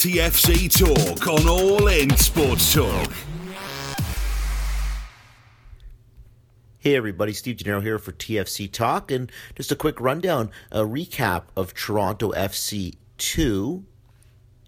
TFC Talk on All In Sports Talk. Hey everybody, Steve Gennaro here for TFC Talk, and just a quick rundown, a recap of Toronto FC 2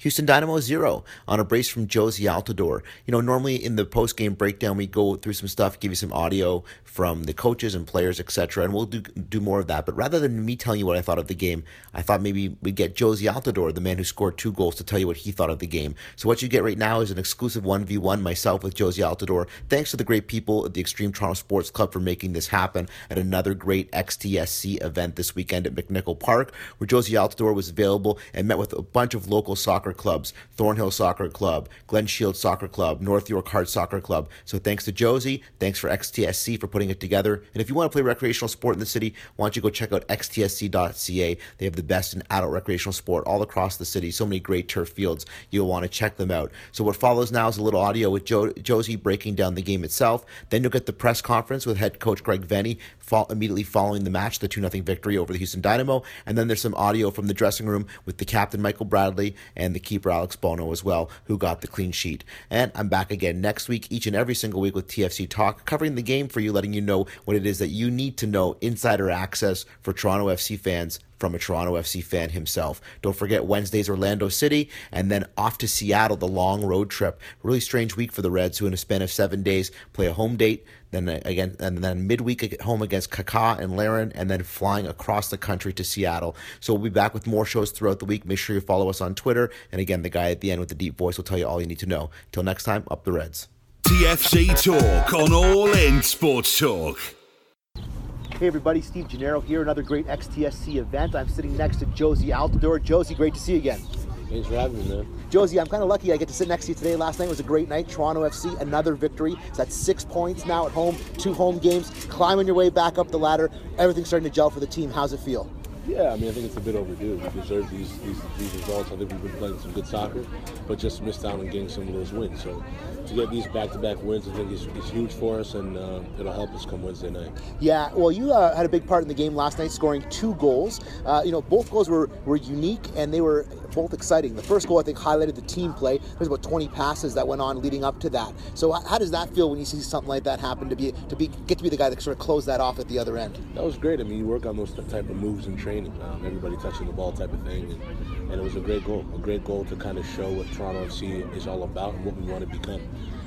Houston Dynamo zero on a brace from Jozy Altidore. You know, normally in the post game breakdown, we go through some stuff, give you some audio from the coaches and players, etc., and we'll do do more of that. But rather than me telling you what I thought of the game, I thought maybe we'd get Jozy Altidore, the man who scored two goals, to tell you what he thought of the game. So what you get right now is an exclusive one v one myself with Jozy Altidore. Thanks to the great people at the Extreme Toronto Sports Club for making this happen at another great XTSC event this weekend at McNichol Park, where Josie Altador was available and met with a bunch of local soccer soccer clubs Thornhill Soccer Club, Glen Shield Soccer Club, North York Heart Soccer Club. So thanks to Jozy. thanks for XTSC for putting it together. And if you want to play recreational sport in the city, why don't you go check out xtsc.ca? They have the best in adult recreational sport all across the city. So many great turf fields. You'll want to check them out. So what follows now is a little audio with jo- Jozy breaking down the game itself. Then you'll get the press conference with head coach Greg Vanney fall- immediately following the match, the 2 0 victory over the Houston Dynamo. And then there's some audio from the dressing room with the captain Michael Bradley and the keeper Alex Bono as well, who got the clean sheet. And I'm back again next week, each and every single week with TFC Talk, covering the game for you, letting you know what it is that you need to know, insider access for Toronto FC fans from a Toronto FC fan himself. Don't forget Wednesday's Orlando City and then off to Seattle, the long road trip. Really strange week for the Reds, who in a span of seven days play a home date, then again, and then midweek at home against Kaká and Larin, and then flying across the country to Seattle. So we'll be back with more shows throughout the week. Make sure you follow us on Twitter. And again, the guy at the end with the deep voice will tell you all you need to know. Till next time, up the Reds. TFC Talk on All In Sports Talk. Hey everybody, Steve Gennaro here, another great XTSC event. I'm sitting next to Jozy Altidore. Jozy, great to see you again. Thanks for having me, man. Jozy, I'm kind of lucky I get to sit next to you today. Last night was a great night. Toronto FC, another victory. So that's six points now at home, two home games, climbing your way back up the ladder. Everything's starting to gel for the team. How's it feel? Yeah, I mean, I think it's a bit overdue. We deserve these, these, these results. I think we've been playing some good soccer, but just missed out on getting some of those wins. So to get these back-to-back wins, I think is, is huge for us, and uh, it'll help us come Wednesday night. Yeah, well, you uh, had a big part in the game last night, scoring two goals. Uh, you know, both goals were, were unique, and they were both exciting. The first goal, I think, highlighted the team play. There's about 20 passes that went on leading up to that. So how does that feel when you see something like that happen to be to be get to be the guy that sort of closed that off at the other end? That was great. I mean, you work on those type of moves in training. Um, everybody touching the ball type of thing, and, and it was a great goal. A great goal to kind of show what Toronto FC is all about and what we want to become.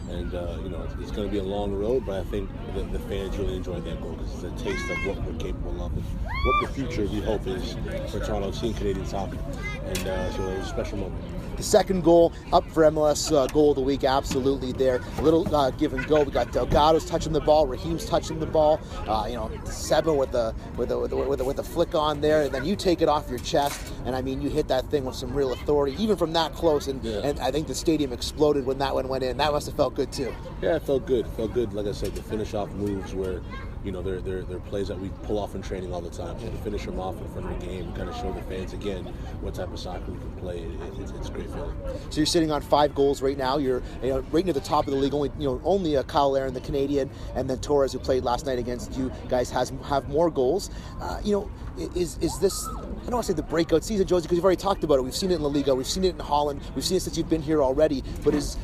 And uh, you know, it's, going to be a long road, but I think the, the fans really enjoyed that goal because it's a taste of what we're capable of and what the future we hope is for Toronto and Canadian soccer. And uh, so it was a special moment. The second goal up for MLS uh, goal of the week, absolutely there. A little uh, give and go. We got Delgado's touching the ball, Raheem's touching the ball. Uh, you know, Seba with the with the, with the, with the with the flick on there, and then you take it off your chest, and I mean you hit that thing with some real authority, even from that close. And, Yeah. and I think the stadium exploded when that one went in. That must have felt good too. Yeah, it felt good. It felt good. Like I said, to finish off moves where, you know, they're, they're, they're plays that we pull off in training all the time. So to finish them off in front of the game, kind of show the fans again what type of soccer we can play. It, it's, it's a great feeling. So you're sitting on five goals right now. You're you know, right near the top of the league. Only you know only uh, Cyle Larin, the Canadian, and then Torres, who played last night against you guys, has have more goals. Uh, you know, is is this? I don't want to say the breakout season, Jozy, because you've already talked about it. We've seen it in La Liga. We've seen it in Holland. We've seen it since you've been here already. But is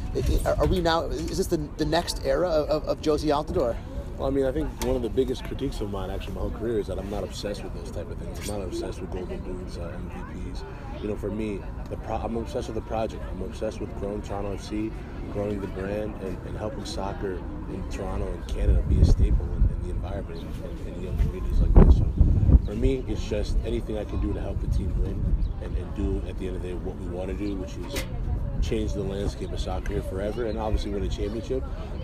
are we now? Is this the, the next era of, of, of Jozy Altidore? Well, I mean, I think one of the biggest critiques of mine, actually, my whole career, is that I'm not obsessed with those type of things. I'm not obsessed with Golden Boots, uh, MVPs. You know, for me, pro- I'm obsessed with the project. I'm obsessed with growing Toronto FC, growing the brand, and, and helping soccer in Toronto and Canada be a staple in, in the environment and young communities like this. So, for me, it's just anything I can do to help the team win and, and do at the end of the day what we want to do, which is change the landscape of soccer here forever and obviously win a championship,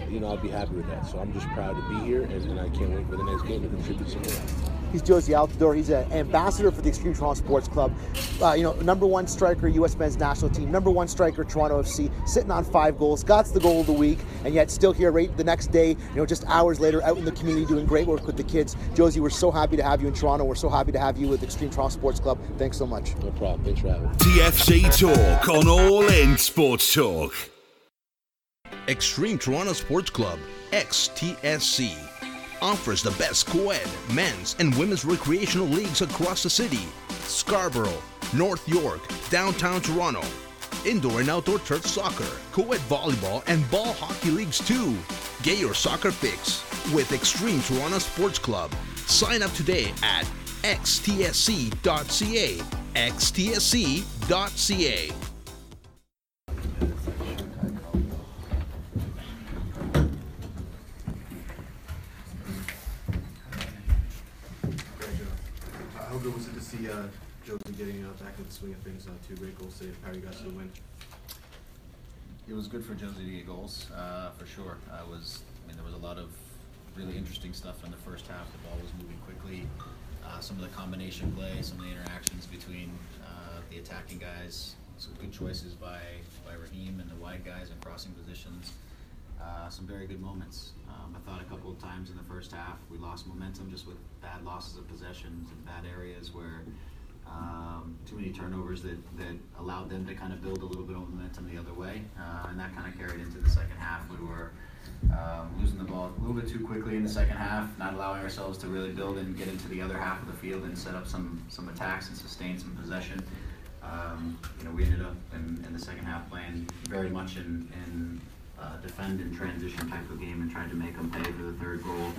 you know, I'll be happy with that. So I'm just proud to be here and, and I can't wait for the next game to contribute some more. He's Jozy Altidore. He's an ambassador for the Extreme Toronto Sports Club. Uh, you know, number one striker, U.S. men's national team. Number one striker, Toronto FC. Sitting on five goals. Got the goal of the week, and yet still here right the next day. You know, just hours later, out in the community doing great work with the kids. Jozy, we're so happy to have you in Toronto. We're so happy to have you with Extreme Toronto Sports Club. Thanks so much. No problem. Thanks for having me. TFC Talk on All In Sports Talk. Extreme Toronto Sports Club, XTSC, offers the best co-ed, men's, and women's recreational leagues across the city. Scarborough, North York, downtown Toronto. indoor and outdoor turf soccer, co-ed volleyball, and ball hockey leagues too. Get your soccer fix with Extreme Toronto Sports Club. Sign up today at xtsc.ca. xtsc.ca. How good was it to see uh, Jozy getting uh, back in the swing of things? Uh, two great goals today to carry you guys to the win. It was good for Jozy to get goals, uh, for sure. I was, I mean, there was a lot of really interesting stuff in the first half. The ball was moving quickly. Uh, some of the combination play, some of the interactions between uh, the attacking guys, some good choices by, by Raheem and the wide guys in crossing positions. Uh, some very good moments. Um, I thought a couple of times in the first half we lost momentum just with bad losses of possessions and bad areas where um, too many turnovers that, that allowed them to kind of build a little bit of momentum the other way. Uh, and that kind of carried into the second half. We were um, losing the ball a little bit too quickly in the second half, not allowing ourselves to really build and get into the other half of the field and set up some, some attacks and sustain some possession. Um, you know, we ended up in, in the second half playing very much in, in uh, defend and transition type of game and tried to make them pay for the third goal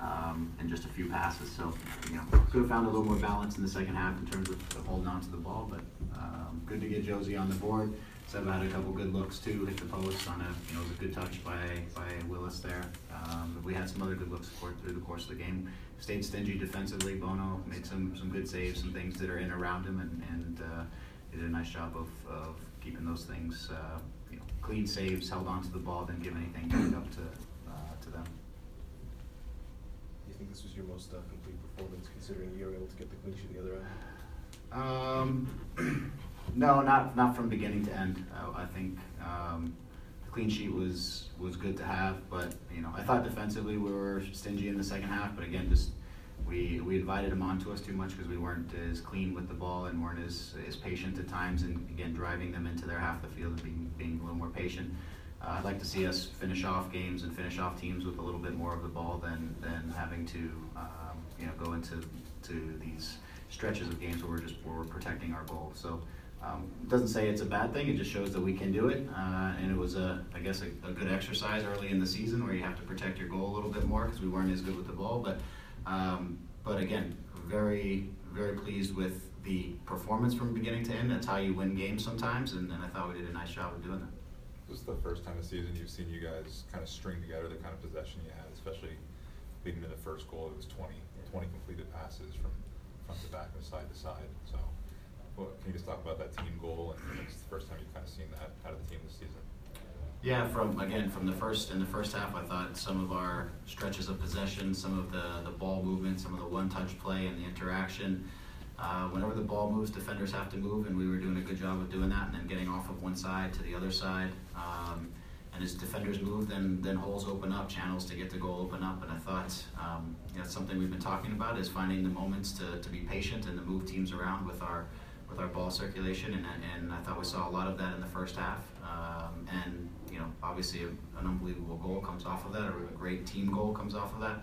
um, and just a few passes. So, you know, could have found a little more balance in the second half in terms of, holding on to the ball, but um, good to get Jozy on the board. Seba had a couple good looks too, hit the post on a, you know, it was a good touch by, by Willis there. Um, we had some other good looks through the course of the game. Stayed stingy defensively. Bono made some, some good saves, some things that are in around him, and, and uh, he did a nice job of, of keeping those things, uh, clean saves, held onto the ball, didn't give anything back up to, uh, to them. Do you think this was your most uh, complete performance, considering you were able to get the clean sheet the other end? Um, no, not not from beginning to end. Uh, I think um, the clean sheet was was good to have, but you know, I thought defensively we were stingy in the second half. But again, just we we invited them onto us too much because we weren't as clean with the ball and weren't as as patient at times. And again, driving them into their half the field and being being a little more patient. Uh, I'd like to see us finish off games and finish off teams with a little bit more of the ball than than having to um, you know go into to these stretches of games where we're just where we're protecting our goal. So um, it doesn't say it's a bad thing. It just shows that we can do it. Uh, and it was a I guess a, a good exercise early in the season where you have to protect your goal a little bit more because we weren't as good with the ball. But um, but again, very very pleased with the performance from beginning to end. That's how you win games sometimes, and, and I thought we did a nice job of doing that. This is the first time this season you've seen you guys kind of string together the kind of possession you had, especially leading to the first goal. It was 20, 20 completed passes from front to back and side to side. So, well, can you just talk about that team goal? And it's the first time you've kind of seen that out of the team this season. Yeah, from again from the first in the first half, I thought some of our stretches of possession, some of the the ball movement, some of the one-touch play, and the interaction. Uh, whenever the ball moves, defenders have to move, and we were doing a good job of doing that, and then getting off of one side to the other side. Um, and as defenders move, then then holes open up, channels to get the goal open up. And I thought um, that's something we've been talking about is finding the moments to, to be patient and to move teams around with our with our ball circulation. And, and I thought we saw a lot of that in the first half. Um, and obviously, a, an unbelievable goal comes off of that, or a great team goal comes off of that.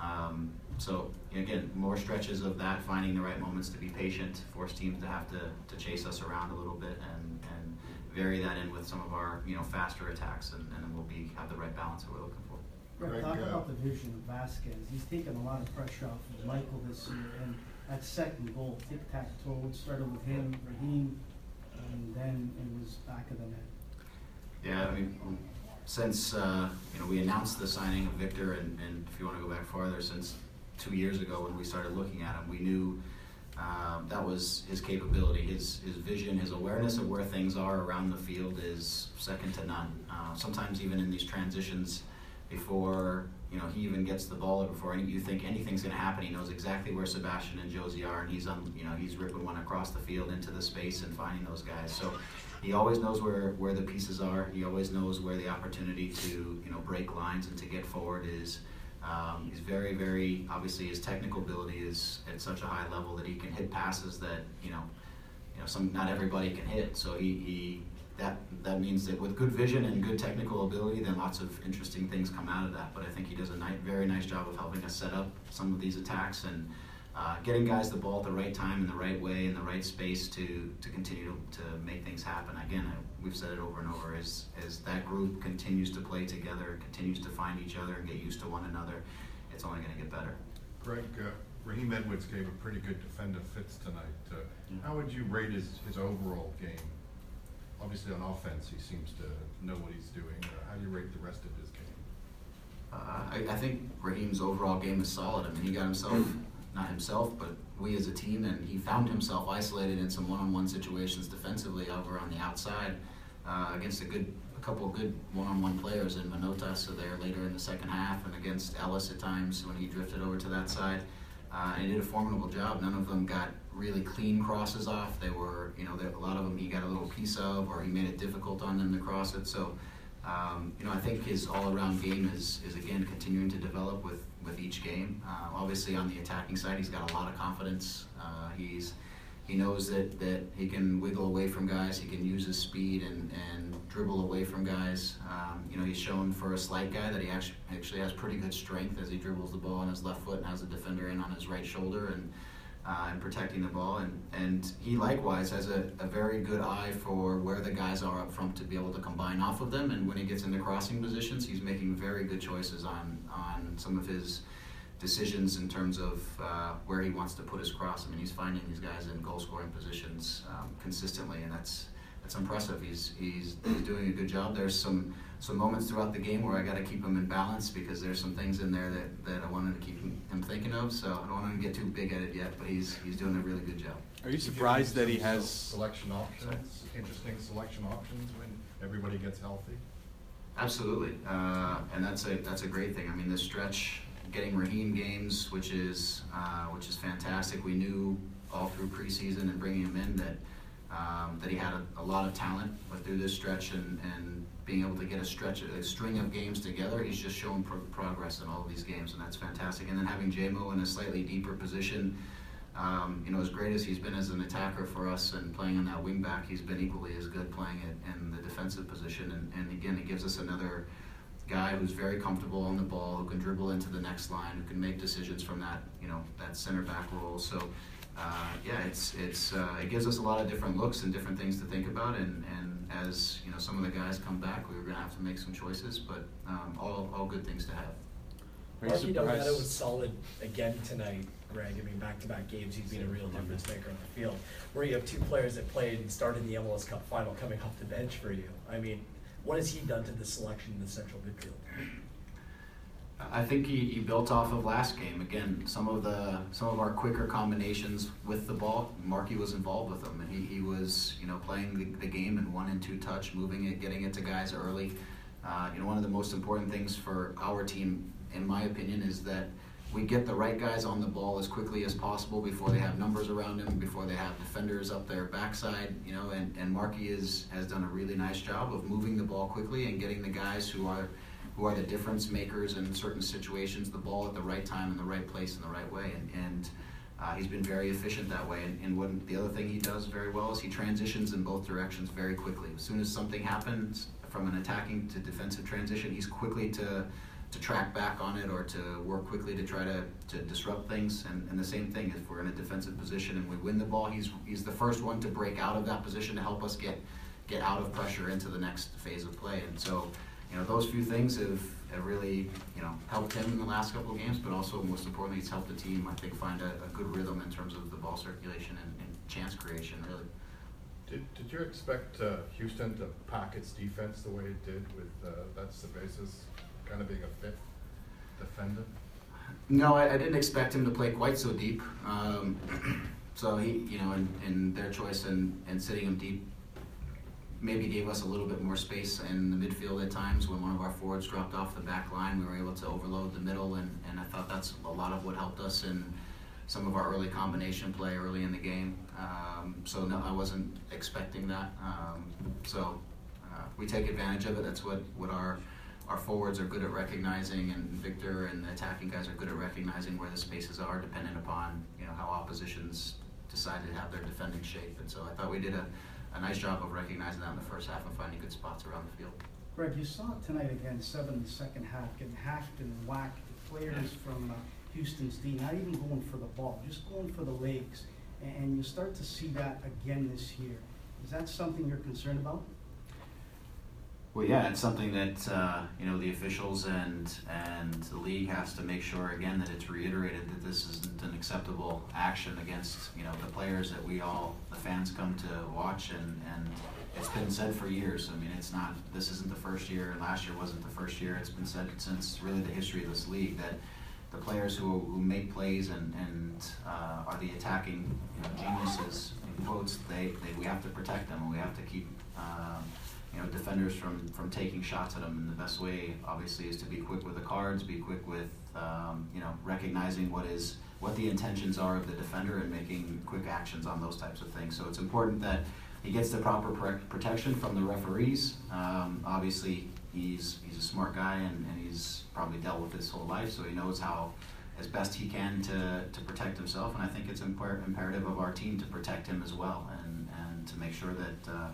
Um, so again, more stretches of that, finding the right moments to be patient, force teams to have to, to chase us around a little bit, and, and vary that in with some of our you know faster attacks, and, and then we'll be have the right balance that we're looking for. Rick, Greg, talk uh, about the vision of Vázquez. He's taken a lot of pressure off of Michael this year, and that second goal, tic tac toe, it started with him, Raheem, and then it was back of the net. Yeah, I mean, since uh, you know we announced the signing of Victor, and, and if you want to go back farther, since two years ago when we started looking at him, we knew um, that was his capability, his his vision, his awareness of where things are around the field is second to none. Uh, sometimes even in these transitions, before you know he even gets the ball, or before any, you think anything's going to happen, he knows exactly where Sebastian and Jozy are, and he's on you know he's ripping one across the field into the space and finding those guys. So he always knows where, where the pieces are. He always knows where the opportunity to you know break lines and to get forward is. Um, he's very, very obviously his technical ability is at such a high level that he can hit passes that you know, you know, some not everybody can hit. So he, he that that means that with good vision and good technical ability, then lots of interesting things come out of that. But I think he does a ni- very nice job of helping us set up some of these attacks and uh, getting guys the ball at the right time in the right way in the right space to to continue to, to make things happen. Again, I, we've said it over and over. As as that group continues to play together, continues to find each other and get used to one another, it's only going to get better. Greg, uh, Raheem Edwards gave a pretty good defender fits tonight. Uh, How would you rate his, his overall game? Obviously on offense, he seems to know what he's doing. Uh, How do you rate the rest of his game? Uh, I, I think Raheem's overall game is solid. I mean, he got himself, not himself, but we as a team, and he found himself isolated in some one-on-one situations defensively over on the outside uh, against a good, a couple of good one-on-one players in Minota. so there later in the second half, and against Elis at times when he drifted over to that side. Uh, and he did a formidable job. None of them got really clean crosses off. They were, you know, there, a lot of them he got a little piece of, or he made it difficult on them to cross it. So, um, you know, I think his all-around game is is again continuing to develop with with each game. Uh, obviously, on the attacking side, he's got a lot of confidence. Uh, he's he knows that, that he can wiggle away from guys. He can use his speed and, and dribble away from guys. Um, you know, he's shown for a slight guy that he actually actually has pretty good strength as he dribbles the ball on his left foot and has a defender in on his right shoulder and uh, and protecting the ball. And, and he likewise has a, a very good eye for where the guys are up front to be able to combine off of them. And when he gets into crossing positions, he's making very good choices on on some of his decisions in terms of uh, where he wants to put his cross. I mean, he's finding these guys in goal scoring positions um, consistently, and that's that's impressive. He's, he's he's doing a good job. There's some some moments throughout the game where I got to keep him in balance because there's some things in there that, that I wanted to keep him, him thinking of. So I don't want him to get too big at it yet, but he's he's doing a really good job. Are you surprised that he has? Selection options, interesting selection options when everybody gets healthy? Absolutely, uh, and that's a that's a great thing. I mean, this stretch, getting Raheem games, which is uh, which is fantastic. We knew all through preseason and bringing him in that um, that he had a, a lot of talent, but through this stretch and, and being able to get a stretch, a string of games together, he's just shown pro- progress in all of these games, and that's fantastic. And then having JMO in a slightly deeper position. Um, you know, as great as he's been as an attacker for us and playing on that wing back, he's been equally as good playing it in the defensive position. And, and again, it gives us another guy who's very comfortable on the ball, who can dribble into the next line, who can make decisions from that, you know, that center back role. So, uh, yeah, it's it's uh, it gives us a lot of different looks and different things to think about. And, and as you know, some of the guys come back, we were going to have to make some choices, but um, all all good things to have. Are you Marky Delgado was solid again tonight, Greg. I mean, back-to-back games, he's been a real difference maker on the field. Where you have two players that played and started the MLS Cup final coming off the bench for you. I mean, what has he done to the selection in the central midfield? I think he, he built off of last game. Again, some of the some of our quicker combinations with the ball, Marky was involved with them, and he, he was you know playing the, the game in one and two touch, moving it, getting it to guys early. Uh, you know, one of the most important things for our team, in my opinion, is that we get the right guys on the ball as quickly as possible before they have numbers around them, before they have defenders up their backside. You know, and and Marky is has done a really nice job of moving the ball quickly and getting the guys who are who are the difference makers in certain situations, the ball at the right time in the right place in the right way. And, and uh, he's been very efficient that way. And, and what, the other thing he does very well is he transitions in both directions very quickly. As soon as something happens from an attacking to defensive transition, he's quickly to to track back on it or to work quickly to try to, to disrupt things. And, and the same thing, if we're in a defensive position and we win the ball, he's, he's the first one to break out of that position to help us get, get out of pressure into the next phase of play. And so, you know, those few things have, have really, you know, helped him in the last couple of games, but also most importantly, it's helped the team, I think, find a, a good rhythm in terms of the ball circulation and, and chance creation, really. Did, did you expect uh, Houston to pack its defense the way it did with, uh, that's the basis, kind of being a fifth defender? No, I, I didn't expect him to play quite so deep. Um, so he, you know, in, and their choice and, in sitting him deep maybe gave us a little bit more space in the midfield at times when one of our forwards dropped off the back line. We were able to overload the middle, and, and I thought that's a lot of what helped us in some of our early combination play early in the game. Um, so no, I wasn't expecting that. Um, so uh, we take advantage of it. That's what, what our our forwards are good at recognizing, and Victor and the attacking guys are good at recognizing where the spaces are, dependent upon you know how oppositions decide to have their defending shape. And so I thought we did a, a nice job of recognizing that in the first half and finding good spots around the field. Greg, you saw it tonight again, seven in the second half, getting hacked and whacked. The Players from uh, Houston's D, not even going for the ball, just going for the legs. And, and you start to see that again this year. Is that something you're concerned about? Well, yeah, it's something that uh, you know the officials and and the league has to make sure again that it's reiterated that this isn't an acceptable action against you know the players that we all the fans come to watch and and it's been said for years. I mean, it's not this isn't the first year. Last year wasn't the first year. It's been said since really the history of this league that the players who, who make plays and and uh, are the attacking you know, geniuses in quotes they, they we have to protect them and we have to keep. Um, you know, defenders from, from taking shots at them. And the best way, obviously, is to be quick with the cards, be quick with, um, you know, recognizing what is what the intentions are of the defender and making quick actions on those types of things. So it's important that he gets the proper protection from the referees. Um, obviously, he's he's a smart guy and, and he's probably dealt with this whole life, so he knows how as best he can to, to protect himself. And I think it's imperative of our team to protect him as well and, and to make sure that. Uh,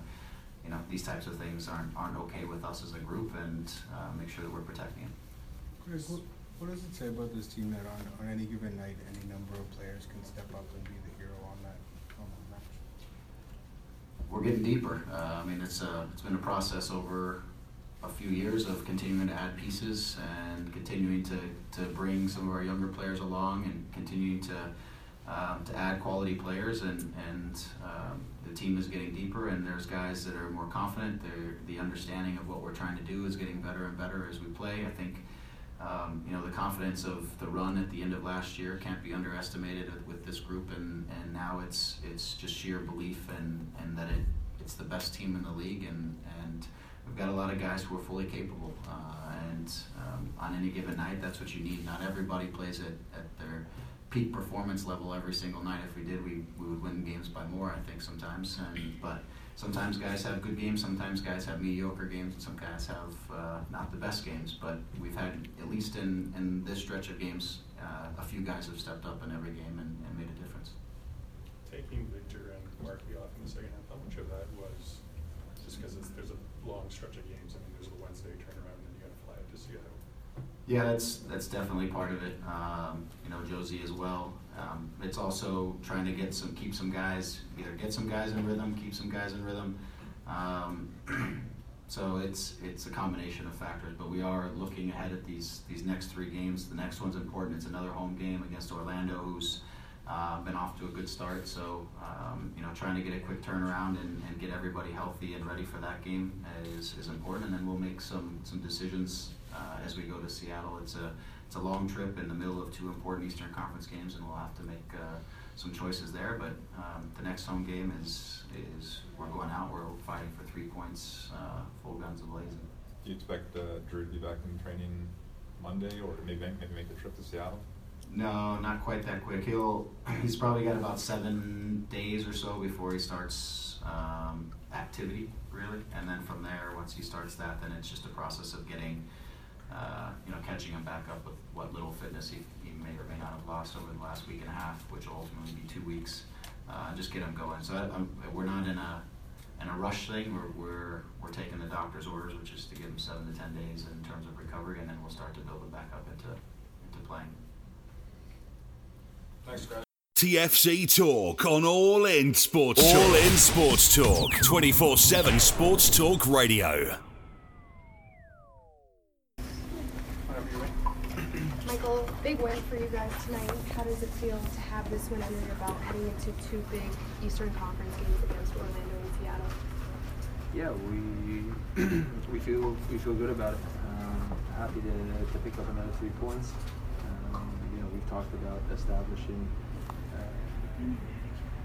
you know, these types of things aren't, aren't okay with us as a group and uh, make sure that we're protecting him. Chris, what, what does it say about this team that on, on any given night, any number of players can step up and be the hero on that, on that match? We're getting deeper. Uh, I mean, it's a, it's been a process over a few years of continuing to add pieces and continuing to, to bring some of our younger players along and continuing to um, to add quality players and and um, the team is getting deeper and there's guys that are more confident. They're, the understanding of what we're trying to do is getting better and better as we play. I think um, you know the confidence of the run at the end of last year can't be underestimated with this group and, and now it's it's just sheer belief and, and that it it's the best team in the league and and we've got a lot of guys who are fully capable uh, and um, on any given night that's what you need. Not everybody plays at, at their peak performance level every single night. If we did, we, we would win games by more, I think, sometimes. And, but sometimes guys have good games, sometimes guys have mediocre games, and some guys have uh, not the best games. But we've had, at least in, in this stretch of games, uh, a few guys have stepped up in every game and, and made a difference. Taking Victor and Marky off in the second half, how much of that was just because there's a long stretch of games? I mean, there's a Wednesday turnaround, and you got to fly out to Seattle. Yeah, that's that's definitely part of it. Um, you know, Jozy as well. Um, it's also trying to get some, keep some guys, either get some guys in rhythm, keep some guys in rhythm. Um, so it's it's a combination of factors. But we are looking ahead at these these next three games. The next one's important. It's another home game against Orlando, who's uh, been off to a good start. So um, you know, trying to get a quick turnaround and, and get everybody healthy and ready for that game is, is important. And then we'll make some some decisions as we go to Seattle. It's a it's a long trip in the middle of two important Eastern Conference games, and we'll have to make uh, some choices there. But um, the next home game is is we're going out. We're fighting for three points, uh, full guns blazing. Do you expect uh, Drew to be back in training Monday, or maybe maybe make the trip to Seattle? No, not quite that quick. He'll he's probably got about seven days or so before he starts um, activity, really, and then from there, once he starts that, then it's just a process of getting uh, you know, catching him back up with what little fitness he, he may or may not have lost over the last week and a half, which will ultimately be two weeks. Uh, just get him going. So I, we're not in a in a rush thing. We're, we're we're taking the doctor's orders, which is to give him seven to ten days in terms of recovery, and then we'll start to build him back up into into playing. Thanks, guys. TFC Talk on All In Sports All Talk. In Sports Talk. 24 7 Sports Talk Radio. Big win for you guys tonight. How does it feel to have this win under your belt heading into two big Eastern Conference games against Orlando and Seattle? Yeah, we we feel we feel good about it. Um, happy to, to pick up another three points. Um, you know, we've talked about establishing uh,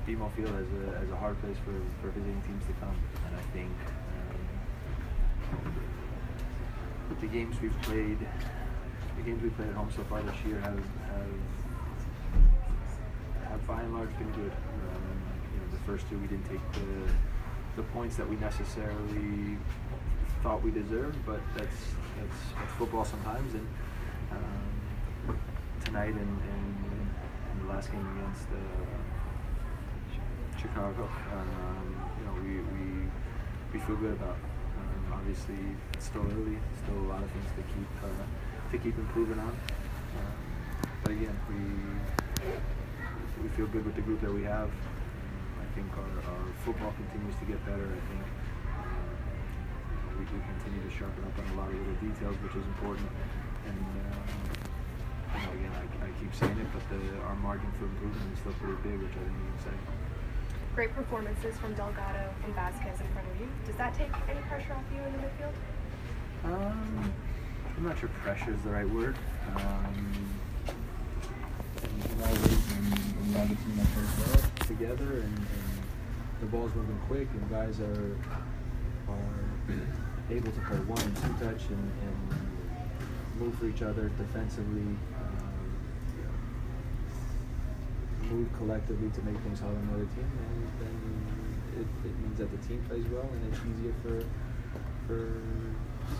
BMO Field as a, as a hard place for, for visiting teams to come, and I think um, the games we've played the games we played at home so far this year have have, have by and large been good. Um, you know, the first two we didn't take the the points that we necessarily thought we deserved, but that's that's, that's football sometimes. And um, tonight and, and, and the last game against uh, Chicago, um, you know, we, we we feel good about. Um, obviously, it's still early. Still a lot of things to keep. Uh, to keep improving on. Um, but again, we we feel good with the group that we have. I think our, our football continues to get better. I think uh, we, we continue to sharpen up on a lot of little details, which is important. And uh, you know, again, I, I keep saying it, but the, our margin for improvement is still pretty big, which I think you can say. Great performances from Delgado and Vázquez in front of you. Does that take any pressure off you in the midfield? Um, I'm not sure pressure is the right word. Um, and, and always when, when you have a team that plays well together and, and the ball's moving quick and guys are are able to play one and two touch and, and move for each other defensively, um, move collectively to make things hard on the other team, and then it, it means that the team plays well and it's easier for for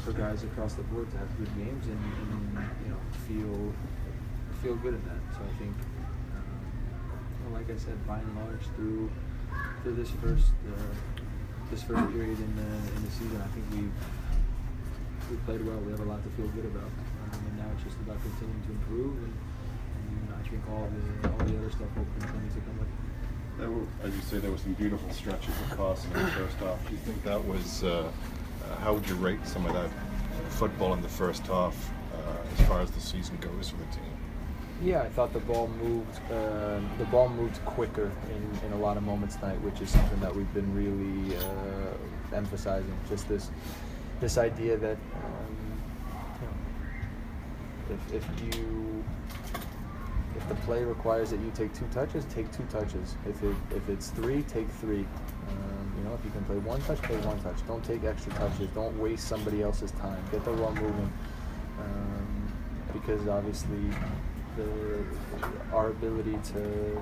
for guys across the board to have good games and, and you know feel feel good in that. So I think, um, well, like I said, by and large, through through this first uh, this first period in the in the season, I think we've we played well. We have a lot to feel good about, um, and now it's just about continuing to improve. And, and I think all the all the other stuff will continue to come up. There were, as you say, there were some beautiful stretches passing in the first half. Do you think that was? Uh, how would you rate some of that football in the first half uh, as far as the season goes for the team? Yeah, I thought the ball moved. Uh, the ball moved quicker in, in a lot of moments tonight, which is something that we've been really uh, emphasizing. Just this this idea that um, you know, if if you if the play requires that you take two touches, take two touches. If it if it's three, take three. Know, if you can play one touch, play one touch. Don't take extra touches. Don't waste somebody else's time. Get the ball moving. Um, because obviously, the our ability to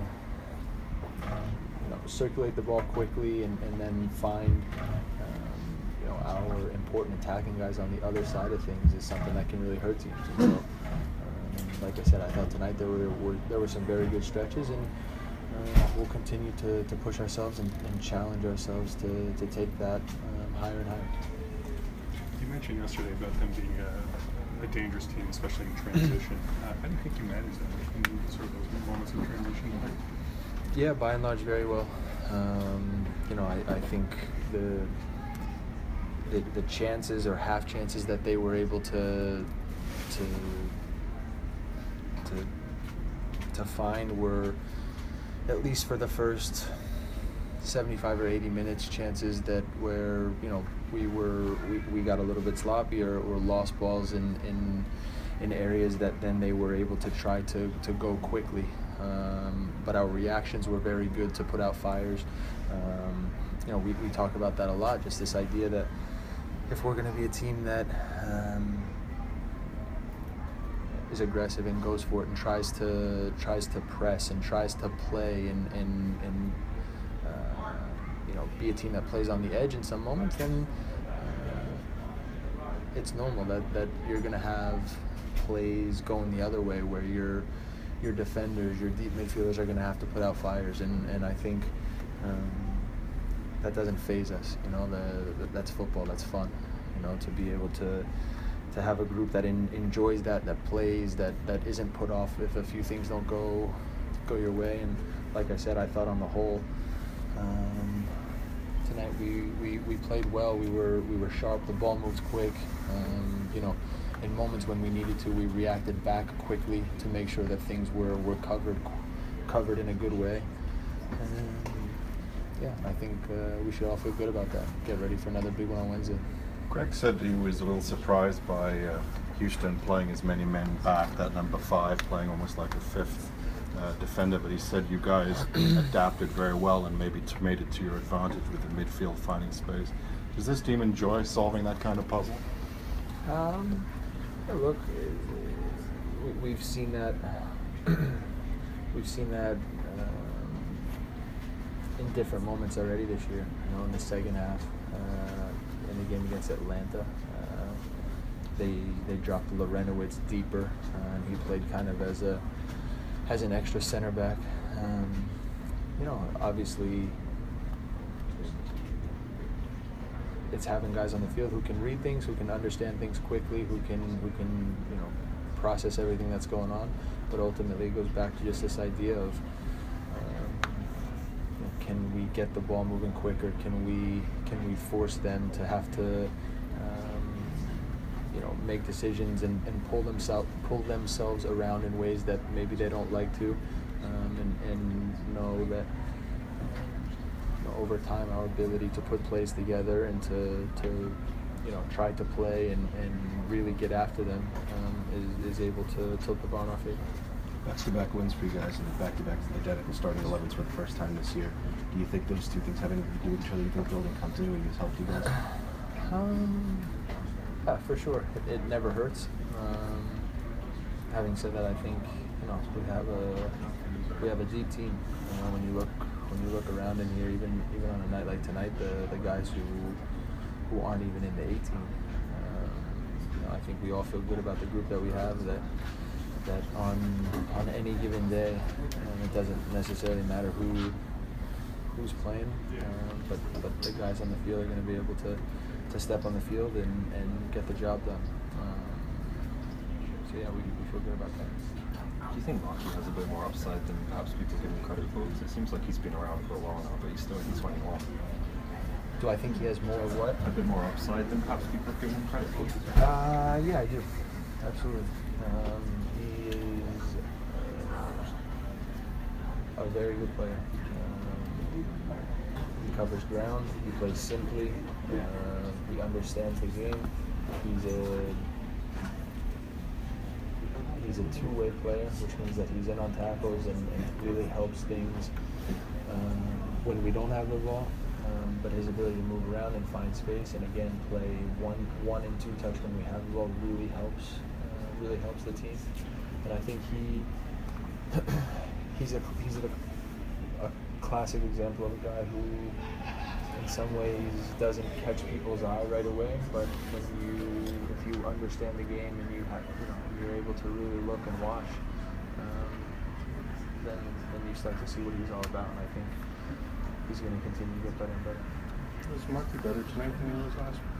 um, you know circulate the ball quickly and, and then find um, you know our important attacking guys on the other side of things is something that can really hurt teams. And so, um, like I said, I thought tonight there were, were there were some very good stretches and uh, we'll continue to, to push ourselves and, and challenge ourselves to, to take that um, higher and higher. You mentioned yesterday about them being a, a dangerous team, especially in transition. uh, how do you think you manage that in sort of those moments of transition? Yeah, by and large, very well. Um, you know, I, I think the, the the chances or half chances that they were able to to to to find were at least for the first 75 or 80 minutes chances that where you know we were we, we got a little bit sloppy or, or lost balls in, in in areas that then they were able to try to, to go quickly. Um, but our reactions were very good to put out fires. Um, you know we, we talk about that a lot just this idea that if we're going to be a team that um, is aggressive and goes for it and tries to tries to press and tries to play and and, and uh, you know be a team that plays on the edge in some moments, then uh, it's normal that, that you're gonna have plays going the other way where your your defenders, your deep midfielders are gonna have to put out fires, and and I think. Um, that doesn't phase us, you know. The, the, that's football. That's fun, you know. To be able to to have a group that in, enjoys that, that plays, that, that isn't put off if a few things don't go go your way. And like I said, I thought on the whole um, tonight we, we, we played well. We were we were sharp. The ball moved quick. Um, you know, in moments when we needed to, we reacted back quickly to make sure that things were, were covered covered in a good way. And yeah, I think uh, we should all feel good about that. Get ready for another big one on Wednesday. Greg said he was a little surprised by uh, Houston playing as many men back, that number five playing almost like a fifth uh, defender, but he said you guys adapted very well and maybe t- made it to your advantage with the midfield finding space. Does this team enjoy solving that kind of puzzle? Um, yeah, look, uh, we- we've seen that. we've seen that um, in different moments already this year. You know, in the second half, uh, the game against Atlanta, uh, they they dropped Larentowicz deeper, uh, and he played kind of as a as an extra center back. Um, you know, obviously, it's having guys on the field who can read things, who can understand things quickly, who can who can you know process everything that's going on. But ultimately, it goes back to just this idea of can we get the ball moving quicker? Can we can we force them to have to um, you know make decisions and, and pull themselves pull themselves around in ways that maybe they don't like to, um, and, and know that over time our ability to put plays together and to, to you know try to play and, and really get after them um, is, is able to tilt the in our favor. Back-to-back wins for you guys and back-to-back identical starting 11s for the first time this year. Do you think those two things have anything to do with each other? Do you think building continuity has helped you guys? Um, yeah, for sure. It, it never hurts. Um, having said that, I think you know we have a we have a deep team. You know, when you look when you look around in here, even even on a night like tonight, the the guys who who aren't even in the 18. Um, you know, I think we all feel good about the group that we have. That that on on any given day, um, it doesn't necessarily matter who who's playing, um, but but the guys on the field are going to be able to to step on the field and, and get the job done. Um, so yeah, we, we feel good about that. Do you think Marky has a bit more upside than perhaps people give him credit for? 'Cause it seems like he's been around for a while now, but he's still only 21. Do I think he has more of what? A bit more upside than perhaps people give him credit for? Uh, yeah, I do. Absolutely. Um, he is uh, a very good player. Covers ground. He plays simply. Uh, he understands the game. He's a he's a two-way player, which means that he's in on tackles and, and really helps things um, when we don't have the ball. Um, but his ability to move around and find space, and again play one one and two touch when we have the ball, really helps. Uh, really helps the team. And I think he he's a he's a classic example of a guy who, in some ways, doesn't catch people's eye right away. But when you if you understand the game and you have you know you're able to really look and watch, um, then then you start to see what he's all about. And I think he's going to continue to get better and better. Was Marky better tonight than he was last week?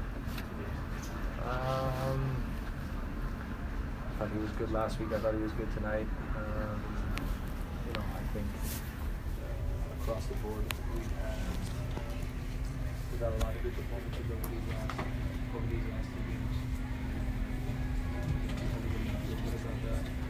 Um, I thought he was good last week. I thought he was good tonight. Um, you know, I think across the board, we have we got a lot of good performances over these last over these last two games. Feel uh, good about that.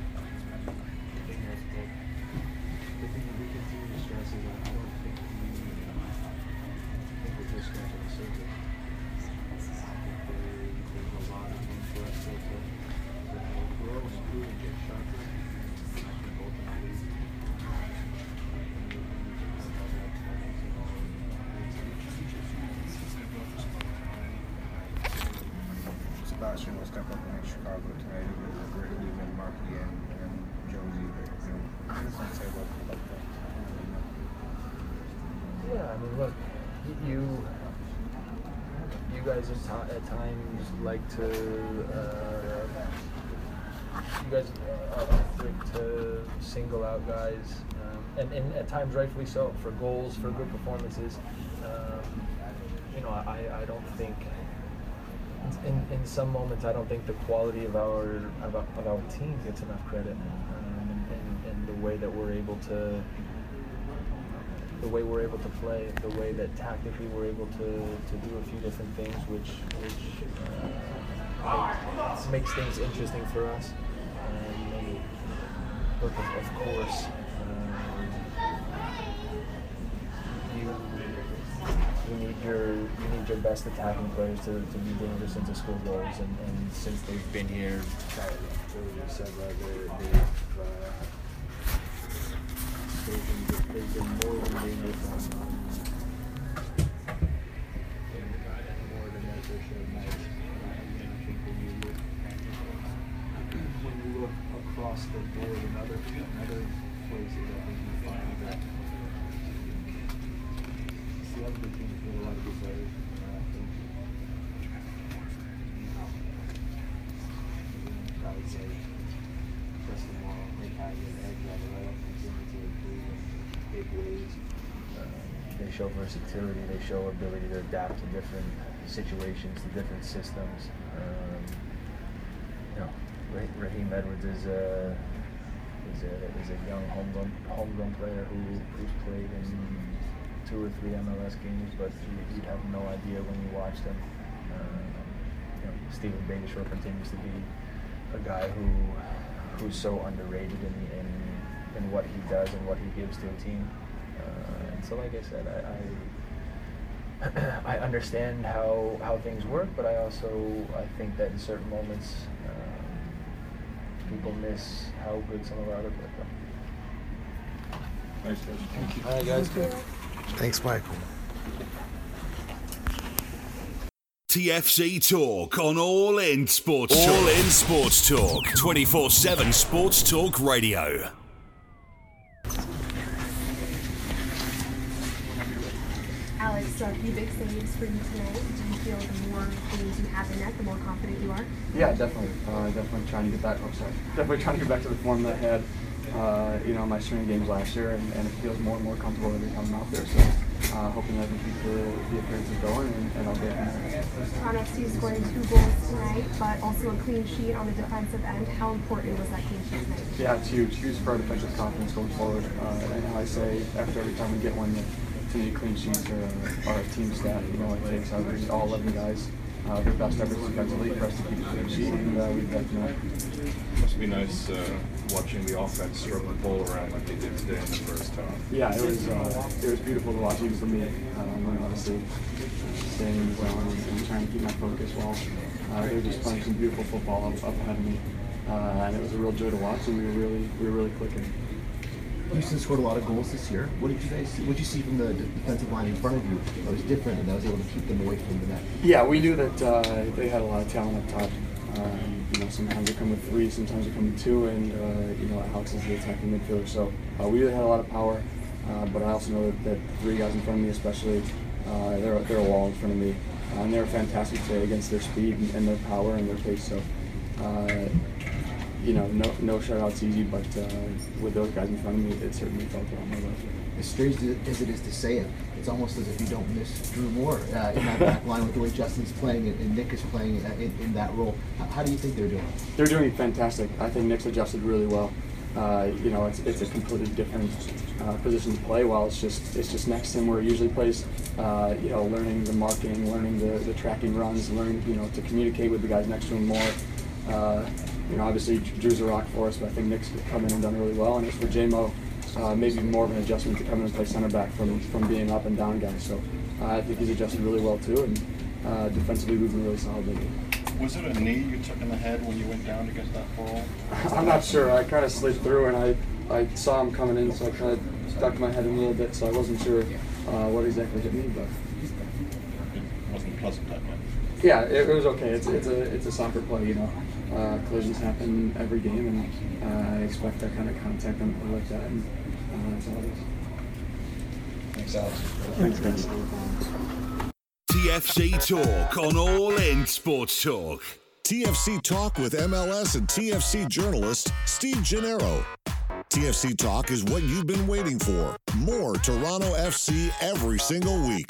Chicago tonight. It was a great leaving Marky and, and Jozy. But, you know, does that say about, about that? Yeah, I mean, look, you you guys at, at times like to uh, you guys are quick to single out guys, um, and, and at times rightfully so for goals, for good performances. Um, you know, I, I don't think in, in some moments I don't think the quality of our of, of our team gets enough credit, um, and, and the way that we're able to the way we're able to play, the way that tactically we're able to, to do a few different things, which which uh, makes, things interesting for us. Um, and of course, your you need your best attacking players to, to be dangerous and to score goals. And, and since they've been here, uh, they've been more than dangerous show versatility, they show ability to adapt to different situations, to different systems. Um, you know, Ra- Raheem Edwards is a is a is a young homegrown homegrown player who who's played in two or three MLS games, but you, you'd have no idea when you watch him. Uh, you know, Steven Beitashour continues to be a guy who who's so underrated in, in in what he does and what he gives to a team. And so, like I said, I. I I understand how, how things work, but I also I think that in certain moments um, people miss how good some of our other players are. Thanks, guys. Thank you. All right, guys. Thanks, Michael. TFC Talk on All In Sports Talk. All In Sports Talk. 24 7 Sports Talk Radio. Big saves for you tonight. Do you feel the more games you have in net, the more confident you are? Yeah, definitely. Uh, definitely trying to get back. Oh, sorry. Definitely trying to get back to the form that I had, uh, you know, in my string games last year, and, and it feels more and more comfortable every time I'm out there. So, uh, hoping that I can keep the, the appearances going, and, and I'll get there. Toronto FC scoring two goals tonight, but also a clean sheet on the defensive end. How important was that clean sheet tonight? Yeah, it's huge. Huge for our defensive confidence going forward. Uh, and I say after every time we get one, that to clean sheets are our team stat. You know, it takes out all 11 guys uh, their best efforts defensively for us to keep a clean sheet, and uh, we've done tonight. Must be nice uh, watching the offense struggle the ball around like they did today in the first half. Yeah, it was uh, it was beautiful to watch, even for me. Um, and obviously, staying in the zone and trying to keep my focus while uh, they were just playing some beautiful football up, up ahead of me. Uh, and it was a real joy to watch, and we were really we were really clicking. Houston scored a lot of goals this year. What did you guys see? What did you see from the defensive line in front of you that was different and that was able to keep them away from the net? Yeah, we knew that uh, they had a lot of talent up top. Um, you know, sometimes they come with three, sometimes they come with two, and uh, you know Alex is the attacking midfielder. So uh, we really had a lot of power. Uh, but I also know that, that three guys in front of me, especially, uh, they're they're a wall in front of me, uh, and they were fantastic today against their speed and, and their power and their pace. So. You know, no, no shutout's easy, but uh, with those guys in front of me, it certainly felt on my level. As strange as it is to say it, it's almost as if you don't miss Drew Moor uh, in that back line with the way Justin's playing and, and Nick is playing uh, in, in, that role. How, how, do you think they're doing? They're doing fantastic. I think Nick's adjusted really well. Uh, you know, it's, it's a completely different uh, position to play. While it's just it's just next to him where he usually plays. Uh, you know, learning the marking, learning the, the tracking runs, learning you know to communicate with the guys next to him more. You know, obviously Drew's a rock for us, but I think Nick's come in and done really well. And as for JMO, uh, maybe more of an adjustment to come in and play center back from, from being up and down guy. So uh, I think he's adjusted really well too, and uh, defensively we've been really solid lately. Was it a knee you took in the head when you went down against that ball? I'm not sure. I kind of slid through and I, I saw him coming in, so I kind of stuck my head in a little bit, so I wasn't sure uh, what exactly hit me, but. It wasn't pleasant that night. Yeah, it, it was okay. It's, it's a it's a soccer play, you know. Uh, collisions happen every game, and uh, I expect that kind of contact on a play like that, and uh, that's all it is. Thanks, Alex. Thanks, guys. TFC Talk on All In Sports Talk. TFC Talk with MLS and TFC journalist Steve Gennaro. TFC Talk is what you've been waiting for. More Toronto FC every single week.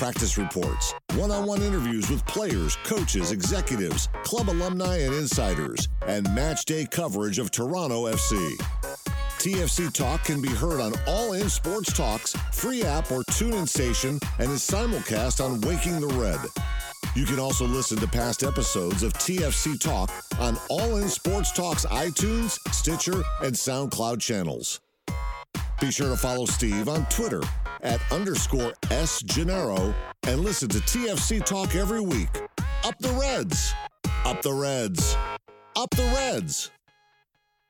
Practice reports, one on one interviews with players, coaches, executives, club alumni, and insiders, and match day coverage of Toronto FC. TFC Talk can be heard on All In Sports Talks, free app or TuneIn station, and is simulcast on Waking the Red. You can also listen to past episodes of TFC Talk on All In Sports Talks iTunes, Stitcher, and SoundCloud channels. Be sure to follow Steve on Twitter at underscore S Gennaro and listen to TFC Talk every week. Up the Reds! Up the Reds! Up the Reds!